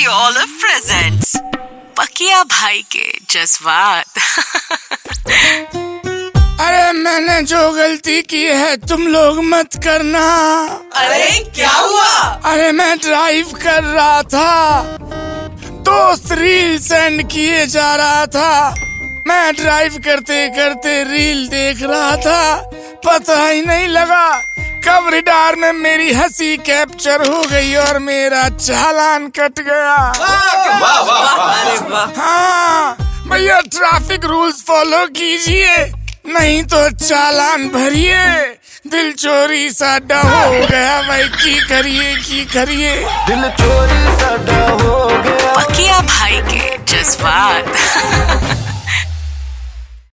Radio olive presents पकिया भाई के जज्बात। अरे मैंने जो गलती की है तुम लोग मत करना। अरे क्या हुआ? अरे मैं ड्राइव कर रहा था। दोस्त रील सेंड किए जा रहा था। मैं ड्राइव करते करते रील देख रहा था। पता ही नहीं लगा रिडार में मेरी हँसी कैप्चर हो गई और मेरा चालान कट गया। हाँ भैया ट्रैफ़िक रूल्स फॉलो कीजिए नहीं तो चालान भरिए। दिल चोरी साडा हो गया भाई की करिए की करिए। दिल चोरी साडा हो गया। पकिया भाई के जज्बात।